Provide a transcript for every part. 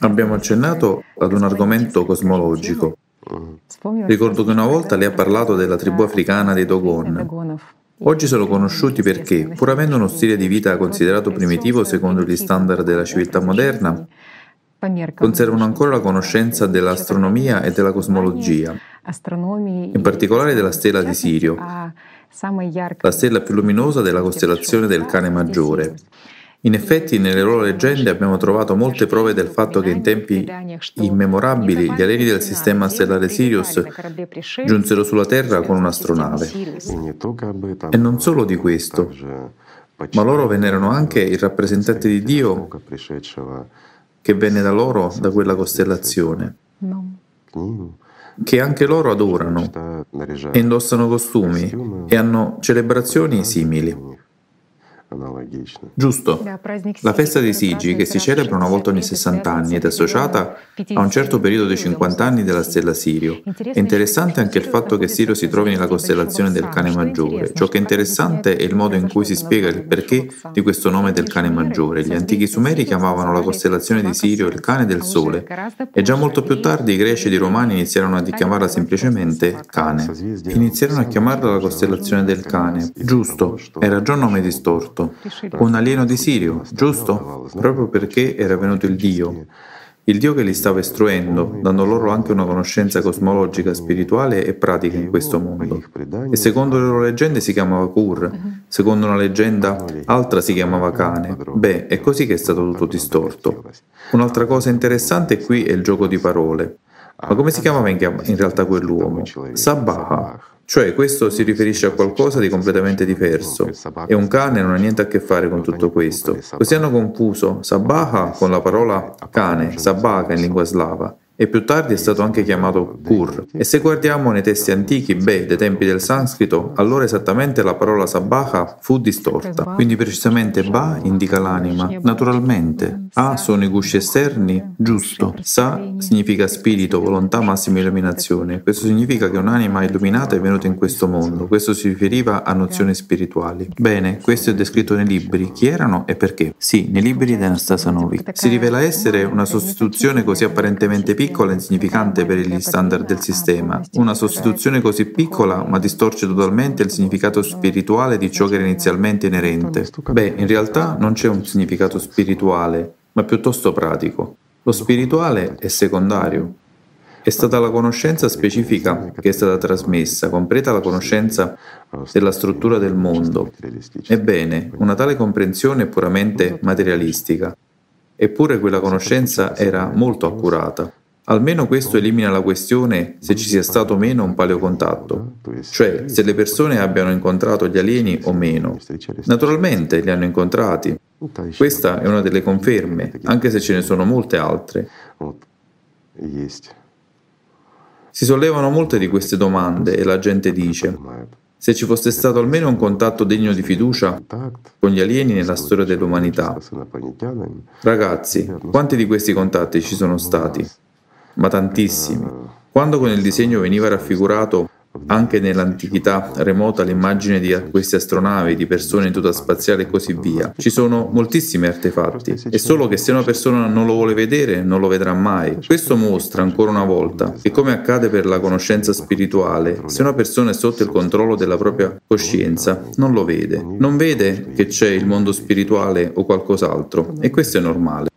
Abbiamo accennato ad un argomento cosmologico. Ricordo che una volta lei ha parlato della tribù africana dei Dogon. Oggi sono conosciuti perché, pur avendo uno stile di vita considerato primitivo secondo gli standard della civiltà moderna, conservano ancora la conoscenza dell'astronomia e della cosmologia, in particolare della stella di Sirio, la stella più luminosa della costellazione del Cane Maggiore. In effetti, nelle loro leggende abbiamo trovato molte prove del fatto che in tempi immemorabili gli alieni del sistema stellare Sirius giunsero sulla Terra con un'astronave. E non solo di questo, ma loro vennero anche il rappresentante di Dio che venne da loro, da quella costellazione, che anche loro adorano e indossano costumi e hanno celebrazioni simili. Giusto. La festa dei Sigi, che si celebra una volta ogni 60 anni ed è associata a un certo periodo dei 50 anni della stella Sirio. È interessante anche il fatto che Sirio si trovi nella costellazione del cane maggiore. Ciò che è interessante è il modo in cui si spiega il perché di questo nome del cane maggiore. Gli antichi sumeri chiamavano la costellazione di Sirio il cane del sole e già molto più tardi i greci ed i romani iniziarono a chiamarla semplicemente cane. Iniziarono a chiamarla la costellazione del cane. Giusto, era già un nome distorto morto, un alieno di Sirio, giusto? Proprio perché era venuto il Dio, il Dio che li stava istruendo, dando loro anche una conoscenza cosmologica, spirituale e pratica in questo mondo. E secondo le loro leggende si chiamava Kur, secondo una leggenda altra si chiamava Cane. Beh, è così che è stato tutto distorto. Un'altra cosa interessante qui è il gioco di parole. Ma come si chiamava in, realtà quell'uomo? Sabaha. Cioè questo si riferisce a qualcosa di completamente diverso. E un cane non ha niente a che fare con tutto questo. Così hanno confuso. Sabaha con la parola cane, Sabaka in lingua slava, e più tardi è stato anche chiamato Kur. E se guardiamo nei testi antichi, beh, dei tempi del sanscrito, allora esattamente la parola Sabaha fu distorta. Quindi precisamente Ba indica l'anima, naturalmente. A sono i gusci esterni, giusto. Sa significa spirito, volontà, massima illuminazione. Questo significa che un'anima illuminata è venuta in questo mondo. Questo si riferiva a nozioni spirituali. Bene, questo è descritto nei libri. Chi erano e perché? Sì, nei libri di Anastasia Novik. Si rivela essere una sostituzione così apparentemente piccola piccola e insignificante per gli standard del sistema. Una sostituzione così piccola ma distorce totalmente il significato spirituale di ciò che era inizialmente inerente. Beh, in realtà non c'è un significato spirituale, ma piuttosto pratico. Lo spirituale è secondario. È stata la conoscenza specifica che è stata trasmessa, compresa la conoscenza della struttura del mondo. Ebbene, una tale comprensione è puramente materialistica. Eppure quella conoscenza era molto accurata. Almeno questo elimina la questione se ci sia stato o meno un paleocontatto, cioè se le persone abbiano incontrato gli alieni o meno. Naturalmente li hanno incontrati. Questa è una delle conferme, anche se ce ne sono molte altre. Si sollevano molte di queste domande e la gente dice, se ci fosse stato almeno un contatto degno di fiducia con gli alieni nella storia dell'umanità. Ragazzi, quanti di questi contatti ci sono stati? Ma tantissimi. Quando con il disegno veniva raffigurato anche nell'antichità remota l'immagine di queste astronavi, di persone in tuta spaziale e così via. Ci sono moltissimi artefatti, è solo che se una persona non lo vuole vedere, non lo vedrà mai. Questo mostra ancora una volta che come accade per la conoscenza spirituale, se una persona è sotto il controllo della propria coscienza, non lo vede. Non vede che c'è il mondo spirituale o qualcos'altro e questo è normale.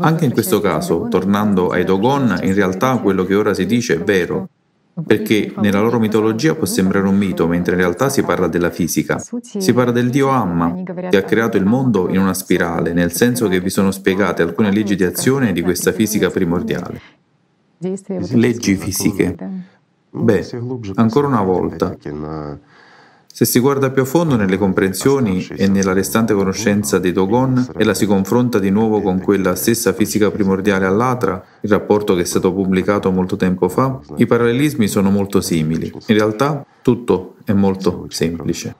Anche in questo caso, tornando ai Dogon, in realtà quello che ora si dice è vero, perché nella loro mitologia può sembrare un mito, mentre in realtà si parla della fisica. Si parla del dio Amma, che ha creato il mondo in una spirale, nel senso che vi sono spiegate alcune leggi di azione di questa fisica primordiale. Leggi fisiche. Beh, ancora una volta, se si guarda più a fondo nelle comprensioni e nella restante conoscenza dei Dogon e la si confronta di nuovo con quella stessa fisica primordiale all'Atra, il rapporto che è stato pubblicato molto tempo fa, i parallelismi sono molto simili. In realtà tutto è molto semplice.